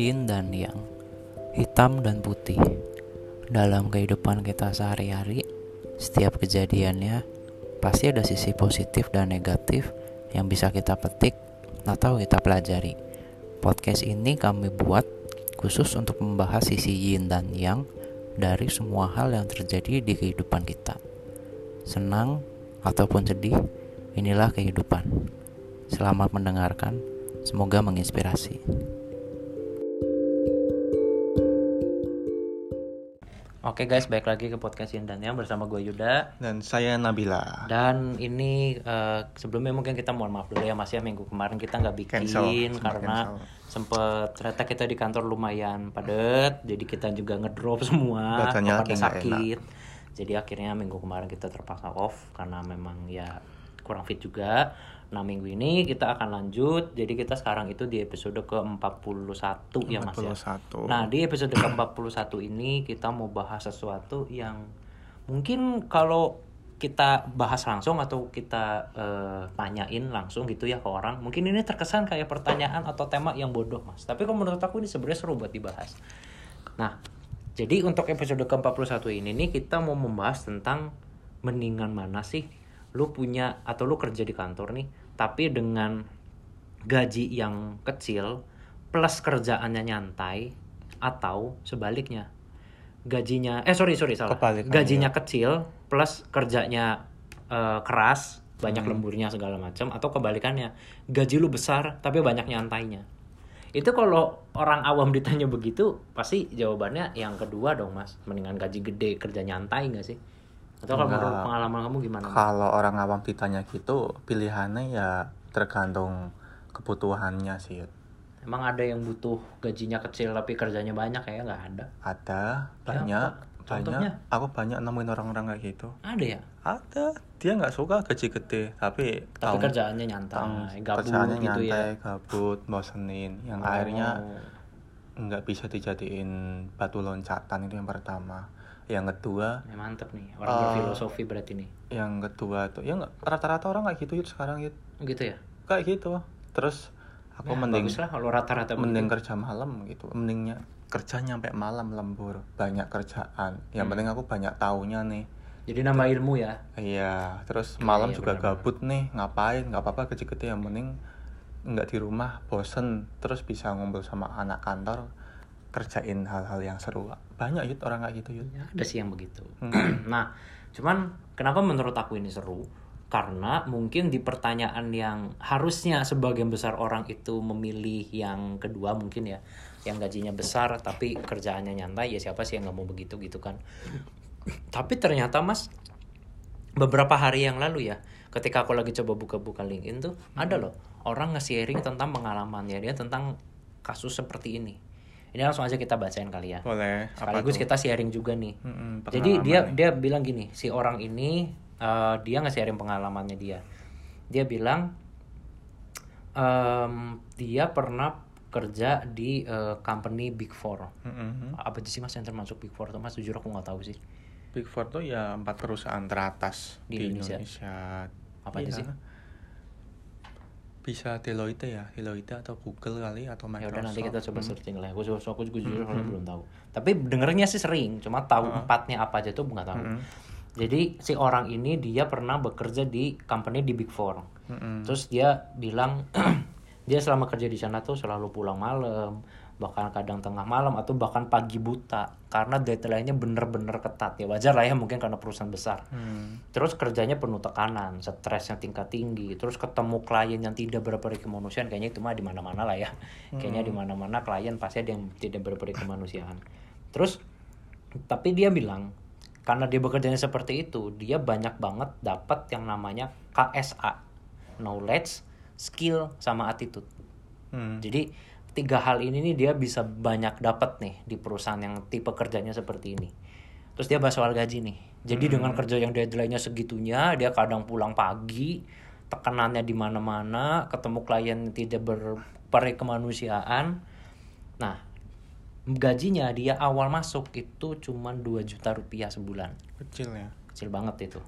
yin dan yang, hitam dan putih. Dalam kehidupan kita sehari-hari, setiap kejadiannya pasti ada sisi positif dan negatif yang bisa kita petik atau kita pelajari. Podcast ini kami buat khusus untuk membahas sisi yin dan yang dari semua hal yang terjadi di kehidupan kita. Senang ataupun sedih, inilah kehidupan. Selamat mendengarkan, semoga menginspirasi. Oke guys, baik lagi ke podcast Yin dan Yang bersama gue Yuda. Dan saya Nabila. Dan ini eh, sebelumnya mungkin kita mohon maaf dulu ya Mas ya. Minggu kemarin kita nggak bikin Cancel, Karena cancel. sempet ternyata kita di kantor lumayan padet Jadi kita juga ngedrop semua nggak sakit. Jadi akhirnya minggu kemarin kita terpaksa off Karena memang ya kurang fit juga Nah minggu ini kita akan lanjut Jadi kita sekarang itu di episode ke-41 ya Mas ya 41. Nah, di episode ke-41 ini kita mau bahas sesuatu yang mungkin kalau kita bahas langsung atau kita eh, tanyain langsung gitu ya ke orang, mungkin ini terkesan kayak pertanyaan atau tema yang bodoh, Mas. Tapi kalau menurut aku ini sebenarnya seru buat dibahas. Nah, jadi untuk episode ke-41 ini nih kita mau membahas tentang mendingan mana sih lu punya atau lu kerja di kantor nih, tapi dengan gaji yang kecil plus kerjaannya nyantai atau sebaliknya gajinya eh sorry sorry salah. Kebalikannya. gajinya kecil plus kerjanya eh, keras banyak lemburnya segala macam atau kebalikannya gaji lu besar tapi banyak nyantainya. Itu kalau orang awam ditanya begitu pasti jawabannya yang kedua dong mas. Mendingan gaji gede kerja nyantai nggak sih atau kalau menurut pengalaman kamu gimana? Kalau orang awam ditanya gitu, pilihannya ya tergantung kebutuhannya sih. Emang ada yang butuh gajinya kecil tapi kerjanya banyak kayak nggak ada Ada Ya, banyak, contohnya? banyak. Aku banyak nemuin orang-orang kayak gitu. ada ya Ada. Dia nggak suka gaji gede, tapi tapi tahu- kerjaannya nyantai gabut kerjaannya gitu ya nyantai, gabut, bosenin. Yang Oh. akhirnya nggak bisa dijadiin batu loncatan itu yang pertama. Yang kedua, Ya, mantep nih orang Eh, berfilosofi berarti nih. yang kedua tuh ya rata-rata orang kayak gitu Yud, sekarang Yud. gitu ya? Kayak gitu. Terus aku Ya, mending lah kalau rata-rata mending begitu. kerja malam gitu. Mendingnya kerja nyampe malam lembur. Banyak kerjaan. Yang Hmm. penting aku banyak taunya nih. Jadi nambah ilmu ya? Iya terus Iya, malam iya, juga benar-benar. gabut nih. Ngapain? Nggak apa-apa gede-gede yang penting nggak di rumah bosen. Terus bisa ngumpul sama anak kantor kerjain hal-hal yang seru banyak yud orang kayak gitu yud. Ya, ada sih yang begitu. Hmm. nah cuman kenapa menurut aku ini seru? Karena mungkin di pertanyaan yang harusnya sebagian besar orang itu memilih yang kedua mungkin ya yang gajinya besar tapi kerjaannya nyantai ya siapa sih yang nggak mau begitu gitu kan? Tapi ternyata mas beberapa hari yang lalu ya ketika aku lagi coba buka-buka LinkedIn tuh ada loh orang nge-sharing tentang pengalamannya dia tentang kasus seperti ini ini langsung aja kita bacain kali ya boleh sekaligus kita sharing juga nih Mm-mm, jadi dia nih. dia bilang gini si orang ini eh, dia nge-sharing pengalamannya dia dia bilang em, dia pernah kerja di eh, company Big Four Mm-mm. apa sih mas yang termasuk Big Four tuh mas jujur aku nggak tahu sih Big Four tuh ya empat perusahaan teratas Di di, Indonesia. Indonesia. Apa aja Iya. sih? Bisa Deloitte ya, Deloitte atau Google kali atau ya Microsoft. udah nanti kita coba Hmm. searching lah aku juga aku juga jujur soalnya belum tahu tapi dengernya sih sering cuma tahu empatnya apa aja tuh nggak tahu Mm-mm. jadi si orang ini dia pernah bekerja di company di Big Four Mm-mm. Terus dia bilang dia selama kerja di sana tuh selalu pulang malam, bahkan kadang tengah malam atau bahkan pagi buta karena deadline-nya bener-bener ketat ya wajar lah ya mungkin karena perusahaan besar. Hmm. Terus kerjanya penuh tekanan, stres yang tingkat tinggi, terus ketemu klien yang tidak berperi kemanusiaan kayaknya itu mah di mana-mana lah ya. Kayaknya di mana-mana klien pasti ada yang tidak berperi kemanusiaan. Terus tapi dia bilang karena dia bekerjanya seperti itu, dia banyak banget dapat yang namanya KSA, knowledge, skill sama attitude. Hmm. Jadi tiga hal ini nih dia bisa banyak dapat nih di perusahaan yang tipe kerjanya seperti ini. Terus dia bahas soal gaji nih. Jadi dengan kerja yang deadline-nya segitunya, dia kadang pulang pagi, tekanannya di mana-mana, ketemu klien tidak berperi kemanusiaan. Nah, gajinya dia awal masuk itu cuma 2 juta rupiah sebulan Kecil ya. kecil banget itu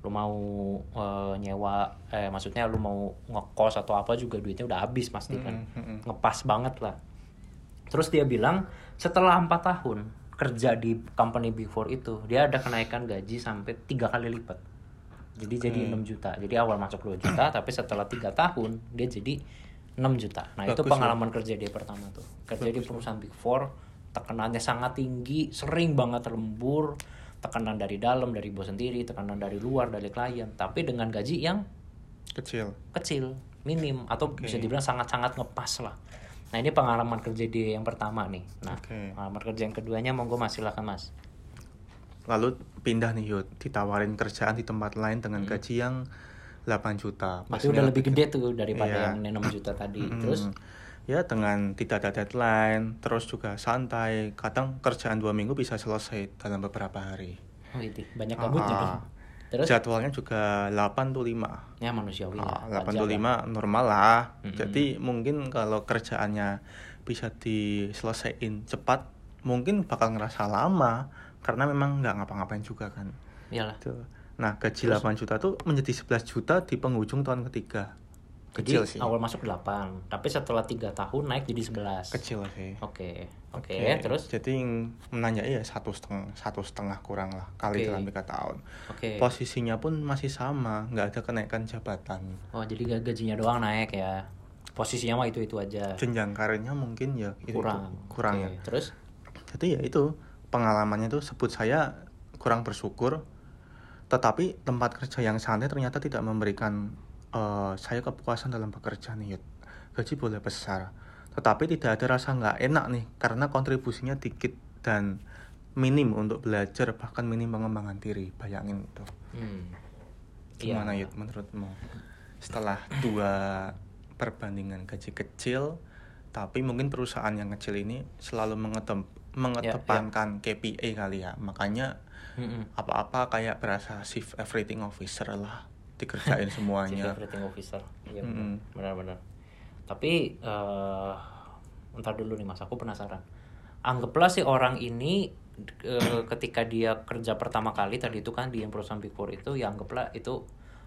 lu mau eh, nyewa eh maksudnya lu mau ngekos atau apa juga duitnya udah habis pasti kan. Mm, mm, mm. ngepas banget lah. Terus dia bilang setelah empat tahun kerja di company Big Four itu dia ada kenaikan gaji sampai tiga kali lipat. Jadi jadi 6 juta. Jadi awal masuk 2 juta tapi setelah tiga tahun dia jadi 6 juta. Nah itu Bagus ya. pengalaman kerja dia pertama tuh. Kerja di perusahaan Big Four tekanannya sangat tinggi sering banget lembur tekanan dari dalam dari bos sendiri tekanan dari luar dari klien. Tapi dengan gaji yang kecil. kecil minim atau bisa dibilang sangat-sangat ngepas lah. Nah ini pengalaman kerja dia yang pertama nih. Nah Oke. pengalaman kerja yang keduanya monggo mas silakan mas. Lalu pindah nih Yud. Ditawarin kerjaan di tempat lain dengan gaji yang 8 juta. Pastinya udah lebih gede tuh daripada Iya. yang 6 juta tadi. Terus ya dengan tidak ada deadline terus juga santai. Kadang kerjaan dua minggu bisa selesai dalam beberapa hari. Oh banyak gabutnya Ah, dong. terus? Jadwalnya juga 8 to 5 ya manusiawi Ah, lah 8 wajar to lah. 5 normal lah. Mm-mm. jadi mungkin kalau kerjaannya bisa diselesaikan cepat mungkin bakal ngerasa lama. Karena memang nggak ngapa-ngapain juga kan. Iyalah. Tuh. Nah, gaji 8 juta tuh menjadi 11 juta di penghujung tahun ketiga. Kecil jadi sih. awal masuk 8 tapi setelah tiga tahun naik jadi 11 Kecil sih. oke oke Oke, terus Jadi yang menanya ya satu setengah satu setengah kurang lah kali Oke. dalam tiga tahun. oke Posisinya pun masih sama, nggak ada kenaikan jabatan. oh jadi ga- gajinya doang naik ya posisinya mah itu itu aja Jenjang karirnya mungkin ya itu, kurang kurang Oke, ya. terus Jadi ya itu pengalamannya tuh sebut saya kurang bersyukur. Tetapi tempat kerja yang santai ternyata tidak memberikan eh, saya kepuasan dalam bekerja nih. Yud. Gaji boleh besar, tetapi tidak ada rasa nggak enak nih karena kontribusinya dikit dan minim untuk belajar bahkan minim pengembangan diri. Bayangin itu. hmm. Gimana Iya. Yud menurutmu? Setelah dua perbandingan gaji kecil, tapi mungkin perusahaan yang kecil ini selalu mengetem, mengedepankan KPI kali ya. Makanya apa-apa kayak berasa chief everything officer lah dikerjain Chief semuanya. Everything Officer. Iya Mm-mm. benar-benar. Tapi eh entar dulu nih Mas, aku penasaran. Anggaplah si orang ini eh, ketika dia kerja pertama kali tadi itu kan di yang perusahaan Big Four itu ya anggaplah itu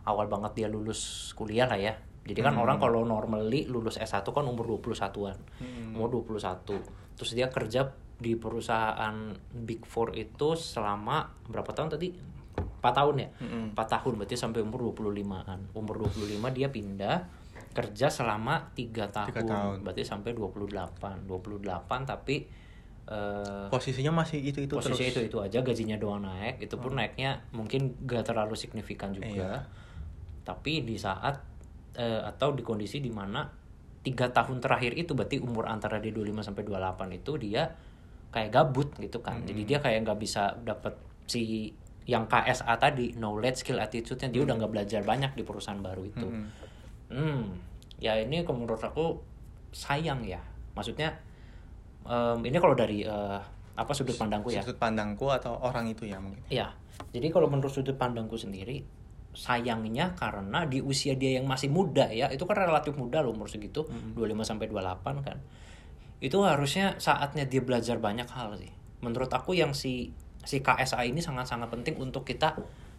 awal banget dia lulus kuliah lah ya. Jadi kan Hmm. orang kalau normally lulus S1 kan umur 21-an. Hmm. Umur 21. Terus dia kerja di perusahaan Big Four itu selama berapa tahun tadi? 4 tahun ya? Mm-mm. 4 tahun berarti sampai umur 25-an. Umur 25 dia pindah kerja selama 3 tahun. Tiga tahun. Berarti sampai 28. 28 tapi eh Posisinya masih itu itu posisi terus. itu itu aja gajinya doang naik. Itu pun naiknya mungkin gak terlalu signifikan juga. Iya. Tapi di saat eh, atau di kondisi di mana tiga tahun terakhir itu berarti umur antara dia 25 sampai 28 itu dia kayak gabut gitu kan. Jadi dia kayak nggak bisa dapat si yang KSA tadi knowledge skill attitude-nya dia udah nggak belajar banyak di perusahaan baru itu. Mm-mm. Hmm, ya ini menurut aku sayang ya. Maksudnya em, ini kalau dari eh, apa sudut pandangku ya. Sudut pandangku atau orang itu ya mungkin. Ya, jadi kalau menurut sudut pandangku sendiri, sayangnya karena di usia dia yang masih muda ya, itu kan relatif muda loh umur segitu, 25 sampai 28 kan. Itu harusnya saatnya dia belajar banyak hal sih. Menurut aku yang si si KSA ini sangat-sangat penting untuk kita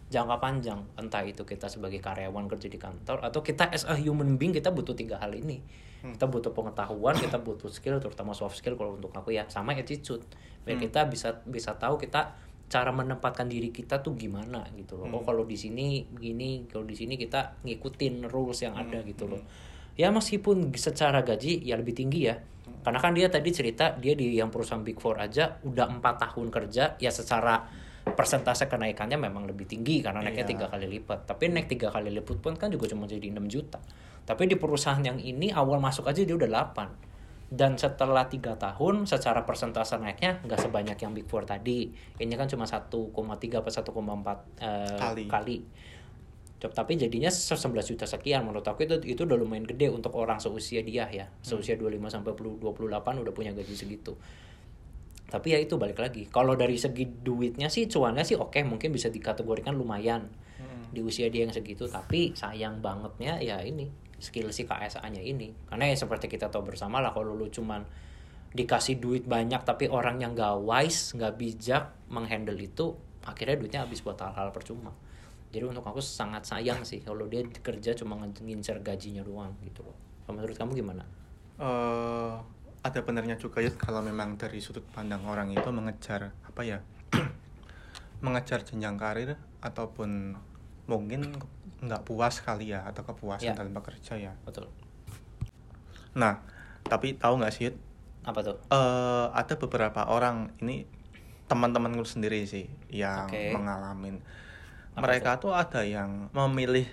jangka panjang. Entah itu kita sebagai karyawan kerja di kantor atau kita as a human being kita butuh tiga hal ini. Kita butuh pengetahuan, kita butuh skill terutama soft skill kalau untuk aku ya, sama attitude. Biar kita bisa bisa tahu kita cara menempatkan diri kita tuh gimana gitu loh. Oh kalau di sini begini, kalau di sini kita ngikutin rules yang ada gitu loh. Ya meskipun secara gaji ya lebih tinggi ya. Karena kan dia tadi cerita dia di yang perusahaan Big Four aja udah empat tahun kerja ya secara persentase kenaikannya memang lebih tinggi karena naiknya Iya. tiga kali lipat. Tapi naik tiga kali lipat pun kan juga cuma jadi 6 juta. Tapi di perusahaan yang ini awal masuk aja dia udah 8 dan setelah tiga tahun secara persentase naiknya nggak sebanyak yang Big Four tadi ini kan cuma 1,3 atau 1,4 eh, Kali. kali tapi jadinya 11 juta sekian menurut aku itu itu udah lumayan gede untuk orang seusia dia ya. Seusia 25 sampai 28 udah punya gaji segitu. Tapi ya itu balik lagi. Kalau dari segi duitnya sih cuannya sih oke mungkin bisa dikategorikan lumayan di usia dia yang segitu. Tapi sayang bangetnya ya ini skill si KSA-nya ini. Karena ya seperti kita tahu bersama lah kalau lu cuman dikasih duit banyak tapi orang yang gak wise nggak bijak menghandle itu akhirnya duitnya habis buat hal-hal percuma jadi untuk aku sangat sayang sih kalau dia kerja cuma ngincer gajinya doang gitu loh. Kalau menurut kamu gimana? Eh ada benarnya juga ya kalau memang dari sudut pandang orang itu mengejar apa ya mengejar jenjang karir ataupun mungkin nggak puas kali ya atau kepuasan Ya. dalam bekerja ya. Betul. Nah tapi tahu nggak sih apa tuh? Eh ada beberapa orang ini teman-temanku sendiri sih yang Oke. mengalamin. Apa mereka tuh? ada yang memilih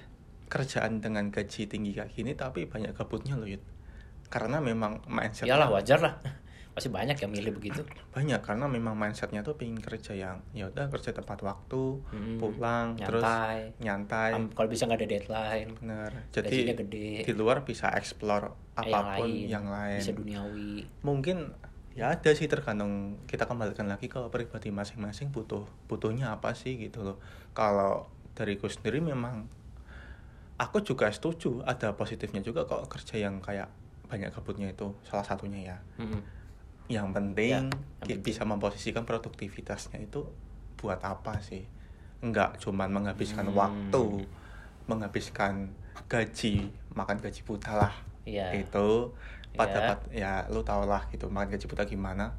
kerjaan dengan gaji tinggi kayak gini tapi banyak gabutnya loh Yud. karena memang mindset iyalah wajar lah. Pasti banyak yang milih begitu. Banyak karena memang mindsetnya tuh pengen kerja yang ya udah kerja tepat waktu Hmm, pulang terus nyantai. nyantai. Am- kalau bisa nggak ada deadline. Bener. Jadi gede. di luar bisa explore apa pun yang lain, bisa duniawi. Mungkin ya ada sih tergantung kita kembalikan lagi ke pribadi masing-masing butuh butuhnya apa sih gitu loh kalau dariku sendiri memang aku juga setuju ada positifnya juga kok kerja yang kayak banyak gabutnya itu salah satunya ya Mm-mm. yang penting Ya, yang ki- penting. bisa memposisikan produktivitasnya itu buat apa sih nggak cuman menghabiskan Hmm. waktu menghabiskan gaji makan gaji buta lah Iya. itu pada Ya. pat- ya lu tau lah gitu makan gaji buta gimana.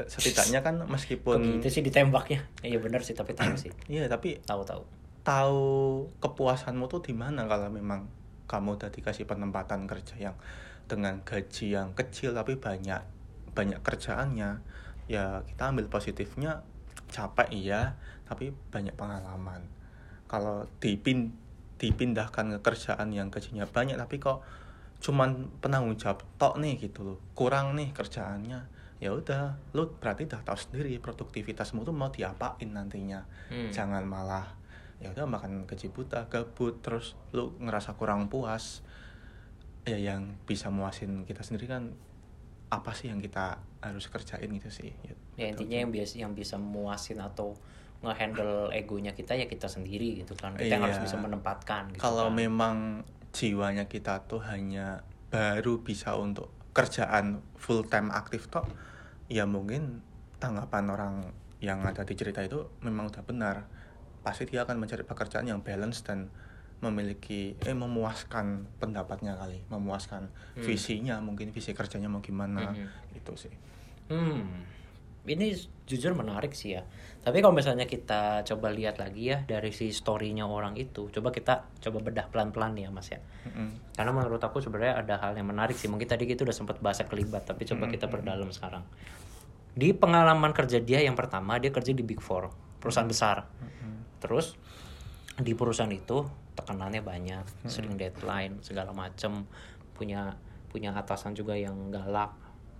Setidaknya kan meskipun Begitu sih ditembaknya? Iya benar sih tapi tahu sih. Iya tapi tahu tahu. tahu kepuasanmu tuh di mana kalau memang kamu udah dikasih penempatan kerja yang dengan gaji yang kecil tapi banyak banyak kerjaannya ya kita ambil positifnya capek iya tapi banyak pengalaman. Kalau dipin dipindahkan ke kerjaan yang gajinya banyak tapi kok cuman penanggung jawab tok nih gitu loh kurang nih kerjaannya ya udah lu berarti udah tahu sendiri produktivitasmu tuh mau diapain nantinya Hmm. jangan malah ya udah makan gaji buta gabut terus lu ngerasa kurang puas ya yang bisa muasin kita sendiri kan apa sih yang kita harus kerjain gitu sih ya, ya intinya yang biasa yang bisa memuasin atau ngehandle egonya kita ya kita sendiri gitu kan kita yang harus Iya. bisa menempatkan gitu kalau kan. memang jiwanya kita tuh hanya baru bisa untuk kerjaan full time aktif toh ya mungkin tanggapan orang yang ada di cerita itu memang udah benar pasti dia akan mencari pekerjaan yang balance dan memiliki eh memuaskan pendapatnya kali memuaskan Hmm. visinya mungkin visi kerjanya mau gimana Mhm. itu sih Hmm, ini jujur menarik sih ya. Tapi kalau misalnya kita coba lihat lagi ya dari si story-nya orang itu, coba kita coba bedah pelan-pelan ya Mas ya. Mm-mm. Karena menurut aku sebenarnya ada hal yang menarik sih. Mungkin tadi kita udah sempat bahasa kelibat, tapi coba Hmm, kita perdalam sekarang. Di pengalaman kerja dia yang pertama, dia kerja di Big Four, perusahaan besar. Mm-mm. Terus di perusahaan itu tekanannya banyak, sering deadline segala macem, punya punya atasan juga yang galak,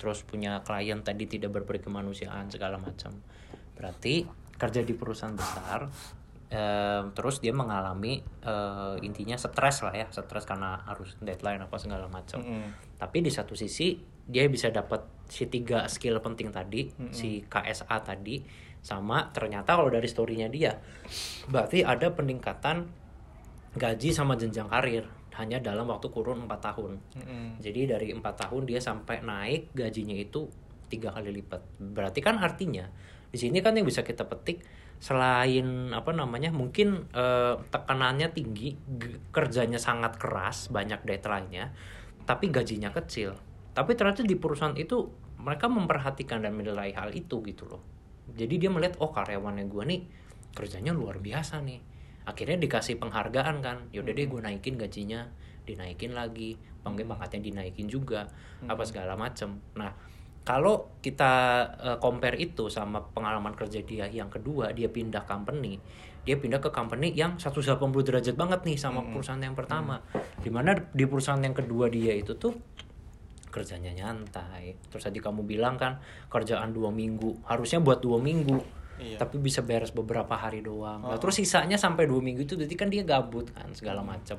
terus punya klien tadi tidak berperi kemanusiaan segala macam. Berarti kerja di perusahaan besar, em, terus dia mengalami eh, intinya stres lah ya, stres karena harus deadline apa segala macam. Mm-mm. Tapi di satu sisi dia bisa dapat si tiga skill penting tadi, Mm-mm. si KSA tadi, sama ternyata kalau dari storynya dia, berarti ada peningkatan gaji sama jenjang karir hanya dalam waktu kurun 4 tahun. Mm-mm. Jadi dari empat tahun dia sampai naik gajinya itu tiga kali lipat. Berarti kan artinya di sini kan yang bisa kita petik selain apa namanya mungkin eh, tekanannya tinggi, kerjanya sangat keras, banyak deadline-nya, tapi gajinya kecil. Tapi ternyata di perusahaan itu mereka memperhatikan dan menilai hal itu gitu loh. Jadi dia melihat oh karyawannya gue nih kerjanya luar biasa nih. Akhirnya dikasih penghargaan kan. Yaudah deh gue naikin gajinya, dinaikin lagi, mungkin pangkatnya dinaikin juga, apa segala macem. Nah kalau kita eh, compare itu sama pengalaman kerja dia yang kedua, dia pindah company, dia pindah ke company yang 180 derajat banget nih sama Mm-mm. perusahaan yang pertama. Di mana di perusahaan yang kedua dia itu tuh kerjanya nyantai. Terus tadi kamu bilang kan kerjaan dua minggu, harusnya buat dua minggu, Iya. tapi bisa beres beberapa hari doang. Nah, Oh. terus sisanya sampai dua minggu itu berarti kan dia gabut kan segala macam.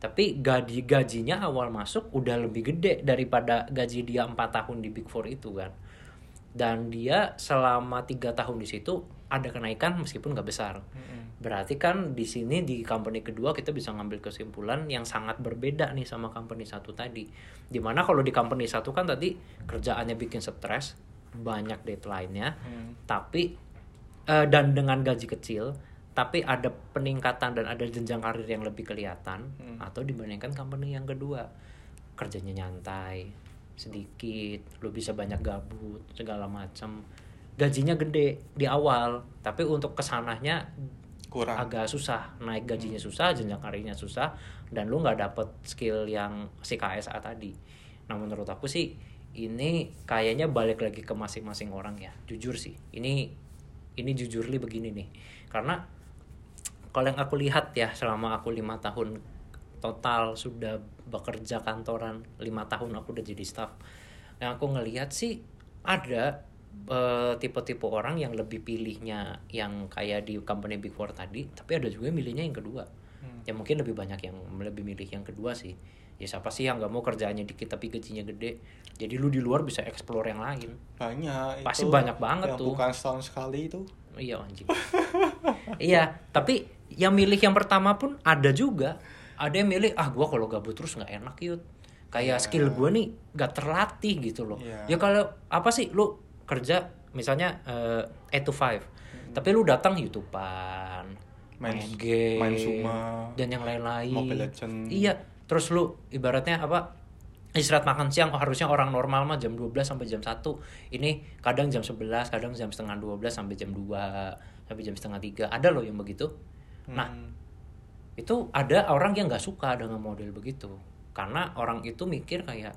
Tapi gaji gajinya awal masuk udah lebih gede daripada gaji dia empat tahun di Big Four itu kan. Dan dia selama tiga tahun di situ ada kenaikan meskipun nggak besar. Mm-mm. Berarti kan di sini di company kedua kita bisa ngambil kesimpulan yang sangat berbeda nih sama company satu tadi. Di mana kalau di company satu kan tadi kerjaannya bikin stres, banyak deadline-nya, Mm. tapi eh, dan dengan gaji kecil, tapi ada peningkatan dan ada jenjang karir yang lebih kelihatan Hmm. atau dibandingkan company yang kedua. Kerjanya nyantai, sedikit lu bisa banyak gabut segala macam gajinya gede di awal tapi untuk ke sananya kurang. agak susah. Naik gajinya susah jenjang karirnya susah dan lu nggak dapet skill yang si KSA tadi. Nah menurut aku sih ini kayaknya balik lagi ke masing-masing orang ya. Jujur sih ini ini jujur li begini nih. Karena kalau yang aku lihat ya selama aku lima tahun total sudah bekerja kantoran lima tahun aku udah jadi staff yang aku ngelihat sih ada eh, tipe-tipe orang yang lebih pilihnya yang kayak di company big four tadi tapi ada juga yang milihnya yang kedua. Hmm. ya mungkin lebih banyak yang lebih milih yang kedua sih ya siapa sih yang nggak mau kerjaannya dikit tapi gajinya gede? Jadi lu di luar bisa explore yang lain. Banyak Pasti itu banyak banget yang tuh. bukan setahun sekali itu. Iya anjing. Iya tapi yang milih yang pertama pun ada juga. Ada yang milih ah gua kalau gabut terus nggak enak yud. Kayak Iya. skill gua nih nggak terlatih gitu loh. Ya Iya. kalau apa sih lu kerja misalnya eh 8 to 5 tapi lu datang youtubean main, Main- game main Zuma, dan yang lain-lain. Iya terus lu ibaratnya apa istirahat makan siang oh, harusnya orang normal mah jam 12 sampai jam 1 ini kadang jam 11 kadang jam setengah 12 sampai jam 2 sampai jam setengah 3 ada loh yang begitu. Nah Hmm. itu ada orang yang nggak suka dengan model begitu. Karena orang itu mikir kayak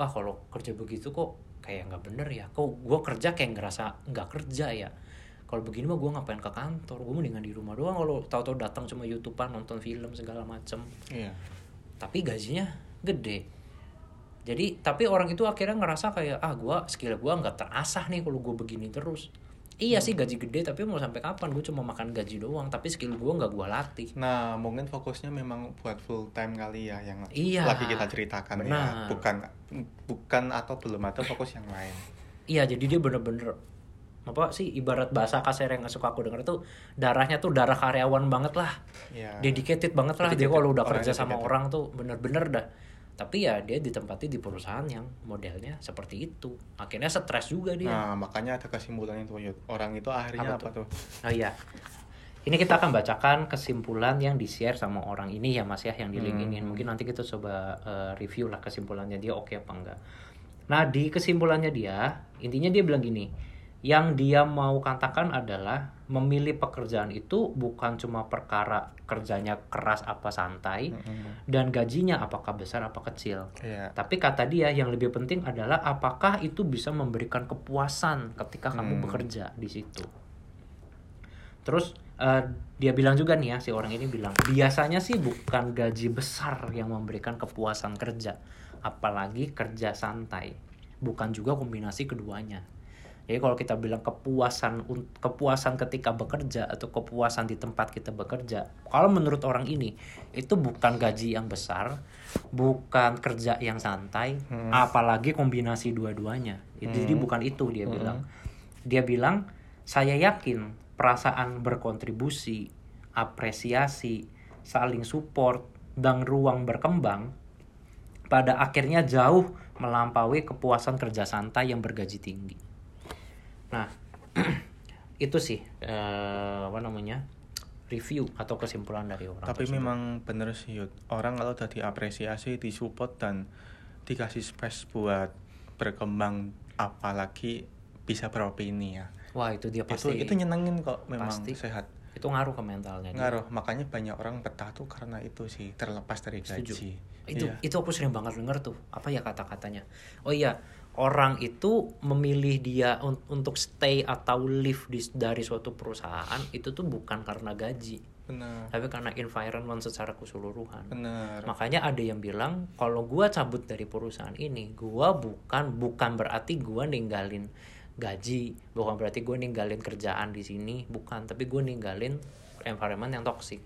wah kalau kerja begitu kok kayak nggak bener ya? Kok gue kerja kayak ngerasa nggak kerja ya? Kalau begini mah gue ngapain ke kantor? Gue mendingan di rumah doang. Kalau tahu-tahu datang cuma youtubean nonton film segala macem. Iya tapi gajinya gede jadi tapi orang itu akhirnya ngerasa kayak ah gua skill gua nggak terasah nih kalau gue begini terus iya sih gaji gede tapi mau sampai kapan gue cuma makan gaji doang tapi skill gua nggak gua latih Nah, mungkin fokusnya memang buat full time kali ya yang Iya, lagi kita ceritakan ya. benar. Bukan bukan atau belum ada fokus yang lain. iya jadi dia bener-bener apa sih ibarat bahasa kasar yang gak suka aku denger tuh darahnya tuh darah karyawan banget lah Ya. dedicated banget lah dia Dedicated. kalau udah kerja sama dedicated. orang tuh bener-bener dah tapi ya dia ditempati di perusahaan yang modelnya seperti itu akhirnya stres juga dia Nah, makanya ada kesimpulannya tuh Yud. Orang itu akhirnya Apa apa, tuh? Oh iya. Ini kita akan bacakan kesimpulan yang di-share sama orang ini ya Mas ya yang di link ini. Hmm. Mungkin nanti kita coba eh, review lah kesimpulannya dia oke apa enggak. Nah, di kesimpulannya dia, intinya dia bilang gini, yang dia mau katakan adalah memilih pekerjaan itu bukan cuma perkara kerjanya keras apa santai Mm-mm. dan gajinya apakah besar apa kecil. Iya. Tapi kata dia yang lebih penting adalah apakah itu bisa memberikan kepuasan ketika kamu Hmm. bekerja di situ. Terus eh, dia bilang juga nih ya si orang ini bilang biasanya sih bukan gaji besar yang memberikan kepuasan kerja, apalagi kerja santai. Bukan juga kombinasi keduanya. Jadi kalau kita bilang kepuasan kepuasan ketika bekerja atau kepuasan di tempat kita bekerja, kalau menurut orang ini itu bukan gaji yang besar, bukan kerja yang santai, Hmm. apalagi kombinasi dua-duanya. Jadi Hmm. bukan itu dia Hmm. bilang. Dia bilang saya yakin perasaan berkontribusi, apresiasi, saling support dan ruang berkembang pada akhirnya jauh melampaui kepuasan kerja santai yang bergaji tinggi. Nah, itu sih eh, apa namanya review atau kesimpulan dari orang. Tapi tersebut. memang bener sih Yud. Orang kalau udah diapresiasi, disupport dan dikasih space buat berkembang apalagi bisa beropini ya. wah itu dia Itu pasti itu nyenengin kok memang pasti. sehat. itu ngaruh ke mentalnya. dia. Ngaruh, makanya banyak orang betah tuh karena itu sih, terlepas dari Setuju. gaji. Itu Iya. itu aku sering banget denger tuh. Apa ya kata-katanya? Oh iya, orang itu memilih dia un- untuk stay atau leave di, dari suatu perusahaan itu tuh bukan karena gaji, Benar. tapi karena environment secara keseluruhan. Benar. Makanya ada yang bilang kalau gua cabut dari perusahaan ini, gua bukan bukan berarti gua ninggalin gaji, bukan berarti gua ninggalin kerjaan di sini, bukan, tapi gua ninggalin environment yang toxic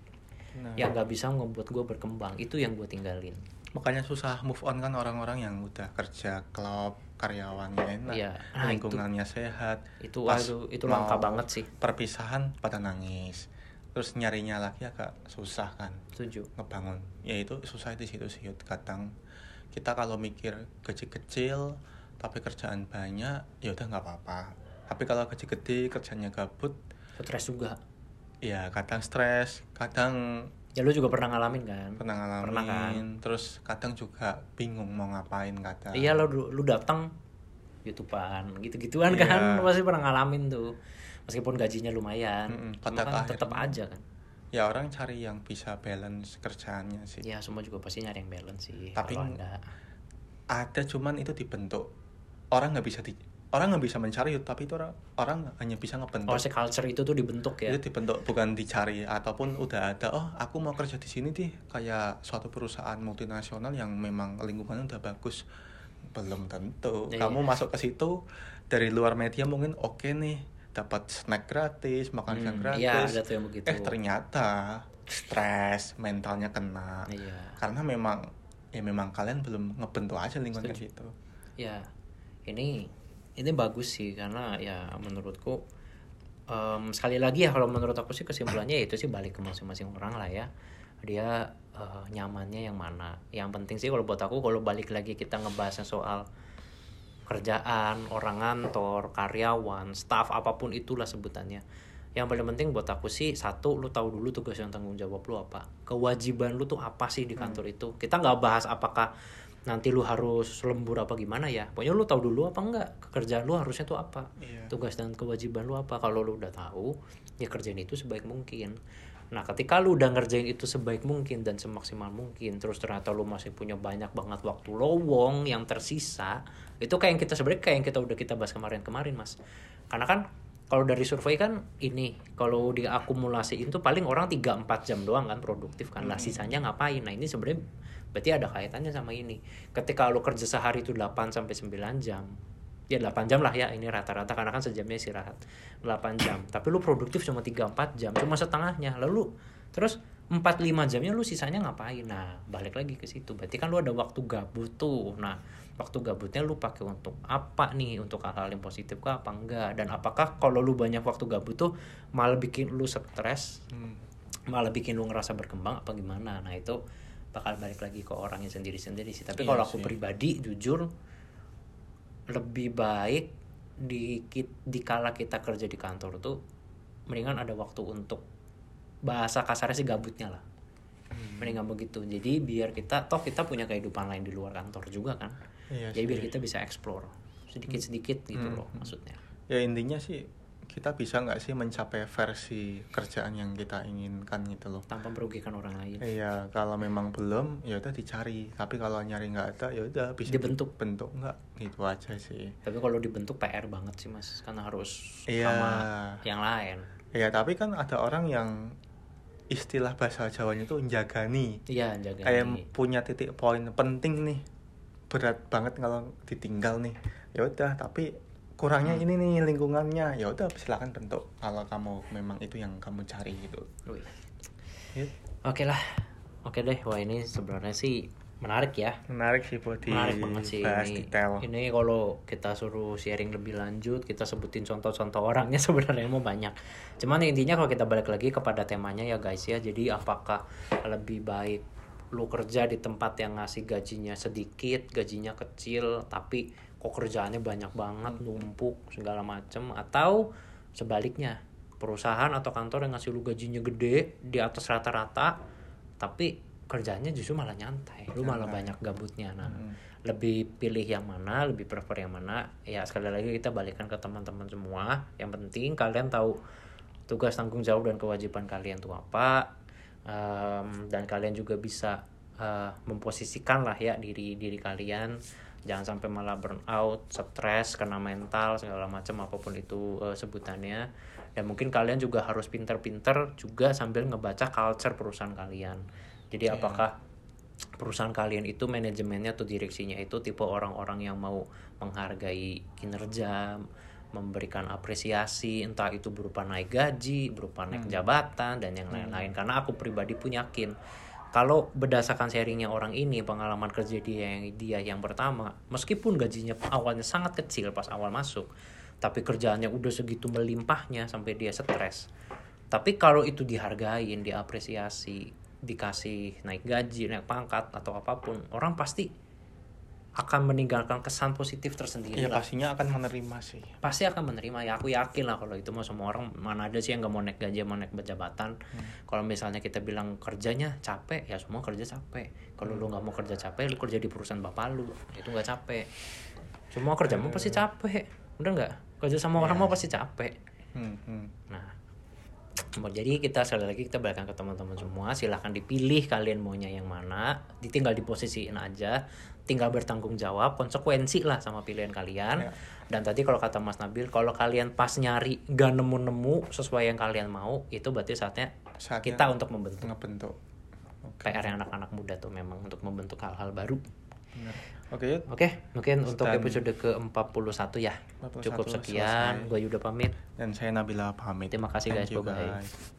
Benar. yang gak bisa membuat gue berkembang itu yang gue tinggalin Makanya susah move on kan orang-orang yang udah kerja klub, karyawannya enak, Iya. Nah, itu- lingkungannya sehat. itu Pas aduh, itu langka banget sih Perpisahan pada nangis. Terus nyarinya lagi agak susah kan setuju ngebangun. Ya itu susah di situ sih kadang kita kalau mikir gaji kecil tapi kerjaan banyak ya udah nggak apa-apa. Tapi kalau gaji gede kerjanya gabut stres juga ya kadang stres, kadang ya lu juga pernah ngalamin kan? Pernah ngalamin Pernah kan? terus kadang juga bingung mau ngapain kadang. Iya lu lu datang youtubean gitu-gituan Iya. kan? Lu pasti pernah ngalamin tuh. Meskipun gajinya lumayan cuma pada kan tetap aja kan? Ya orang cari yang bisa balance kerjaannya sih. Ya semua juga pasti nyari yang balance sih Tapi- ada cuman itu dibentuk orang nggak bisa di orang nggak bisa mencari tapi itu orang orang hanya bisa ngebentuk. Oh si culture itu tuh dibentuk ya? Itu dibentuk bukan dicari ataupun udah ada oh aku mau kerja di sini deh kayak suatu perusahaan multinasional yang memang lingkungannya udah bagus. Belum tentu. Iya. kamu masuk ke situ dari luar media mungkin oke nih dapat snack gratis makan siang Hmm, gratis. iya, ada tuh yang begitu. eh ternyata stres mentalnya kena. Iya. Karena memang ya memang kalian belum ngebentuk aja lingkungan Setuju. gitu ya ini ini bagus sih karena ya menurutku em, sekali lagi ya kalau menurut aku sih kesimpulannya ya itu sih balik ke masing-masing orang lah ya. Dia eh, nyamannya yang mana. Yang penting sih kalau buat aku kalau balik lagi kita ngebahasnya soal kerjaan orang kantor karyawan staff apa pun itulah sebutannya. Yang paling penting buat aku sih satu lu tahu dulu tugas yang tanggung jawab lu apa. Kewajiban lu tuh apa sih di kantor itu. Kita nggak bahas apakah nanti lu harus lembur apa gimana ya? Pokoknya lu tahu dulu apa enggak? Kerjaan lu harusnya tuh apa? Iya. tugas dan kewajiban lu apa? Kalau lu udah tahu ya kerjain itu sebaik mungkin. Nah ketika lu udah ngerjain itu sebaik mungkin dan semaksimal mungkin terus ternyata lu masih punya banyak banget waktu lowong yang tersisa itu kayak yang kita sebenarnya kayak yang kita udah kita bahas kemarin-kemarin mas. Karena kan kalau dari survei kan ini kalau diakumulasiin tuh paling orang 3-4 jam doang kan produktif kan. Lah sisanya ngapain? Nah ini sebenarnya berarti ada kaitannya sama ini. Ketika lu kerja sehari itu 8 sampai 9 jam ya 8 jam lah ya ini rata-rata karena kan sejamnya istirahat 8 jam. Tapi lu produktif cuma 3-4 jam cuma setengahnya. Lalu terus 4-5 jamnya lu sisanya ngapain? Nah balik lagi ke situ. Berarti kan lu ada waktu gabut tuh. Nah waktu gabutnya lu pakai untuk apa nih? Untuk hal-hal yang positif kah apa enggak? Dan apakah kalau lu banyak waktu gabut tuh malah bikin lu stres? Hmm. malah bikin lu ngerasa berkembang apa gimana? Nah itu bakal balik lagi ke orangnya sendiri-sendiri sih tapi Iya kalau aku sih. pribadi jujur lebih baik di di kala kita kerja di kantor tuh mendingan ada waktu untuk bahasa kasarnya sih gabutnya lah Hmm. mendingan begitu jadi biar kita toh kita punya kehidupan lain di luar kantor juga kan Iya jadi biar sih. kita bisa explore sedikit-sedikit gitu Hmm. loh maksudnya ya intinya sih kita bisa nggak sih mencapai versi kerjaan yang kita inginkan gitu loh tanpa merugikan orang lain Iya, kalau memang belum, ya udah dicari. Tapi kalau nyari nggak ada, ya udah bisa Dibentuk. bentuk nggak, gitu aja sih. tapi kalau dibentuk PR banget sih mas karena harus Iya. sama yang lain Iya, tapi kan ada orang yang istilah bahasa Jawanya tuh njagani. iya jaga Kayak punya titik poin penting nih. Berat banget kalau ditinggal nih. Ya udah, tapi kurangnya Hmm. ini nih lingkungannya. Ya udah silakan bentuk kalau kamu memang itu yang kamu cari gitu. Wih. Ya, oke lah oke deh wah ini sebenarnya sih menarik ya Menarik sih buat menarik banget sih ini detail. ini kalau kita suruh sharing lebih lanjut kita sebutin contoh-contoh orangnya sebenarnya mau banyak cuman intinya kalau kita balik lagi kepada temanya ya guys ya jadi apakah lebih baik lu kerja di tempat yang ngasih gajinya sedikit gajinya kecil tapi kok kerjaannya banyak banget numpuk segala macem. Atau sebaliknya perusahaan atau kantor yang ngasih lu gajinya gede di atas rata-rata tapi kerjanya justru malah nyantai. Lu malah banyak gabutnya. Nah Mm. lebih pilih yang mana lebih prefer yang mana ya sekali lagi kita balikan ke teman-teman semua. Yang penting kalian tahu tugas tanggung jawab dan kewajiban kalian tuh apa Em, dan kalian juga bisa eh, memposisikan lah ya diri diri kalian jangan sampai malah burn out stres kena mental segala macam apa pun itu eh, sebutannya. Dan mungkin kalian juga harus pinter-pinter juga sambil ngebaca culture perusahaan kalian. Jadi Iya. apakah perusahaan kalian itu manajemennya atau direksinya itu tipe orang-orang yang mau menghargai kinerja, memberikan apresiasi, entah itu berupa naik gaji, berupa naik jabatan dan yang lain-lain. Karena aku pribadi pun yakin kalau berdasarkan sharingnya orang ini pengalaman kerja dia yang dia yang pertama, meskipun gajinya awalnya sangat kecil pas awal masuk, tapi kerjaannya udah segitu melimpahnya sampai dia stres. Tapi kalau itu dihargain, diapresiasi, dikasih naik gaji, naik pangkat atau apa pun, orang pasti akan meninggalkan kesan positif tersendiri ya lah. pastinya akan menerima sih. Pasti akan menerima ya aku yakin lah kalau itu mau semua orang mana ada sih yang nggak mau naik gaji mau naik jabatan kalau misalnya kita bilang kerjanya capek ya semua kerja capek. Kalau lu nggak mau kerja capek lu kerja di perusahaan bapak lu itu nggak capek. Semua kerja mau pasti capek udah nggak? Kerja sama orang mau pasti capek. Hmm, hmm. nah mau jadi kita sekali lagi kita balikan ke teman-teman semua silahkan dipilih kalian maunya yang mana ditinggal diposisiin aja tinggal bertanggung jawab konsekuensi lah sama pilihan kalian. Ya. dan tadi kalau kata Mas Nabil kalau kalian pas nyari gak nemu-nemu sesuai yang kalian mau itu berarti saatnya Saatnya kita untuk membentuk. ngebentuk. PR yang anak-anak muda tuh memang untuk membentuk hal-hal baru. Oke oke mungkin untuk Dan- episode ke 41 ya 41 cukup sekian. gue Yuda pamit. Dan saya Nabila pamit. Terima kasih, Thank guys. you, Bye-bye. guys.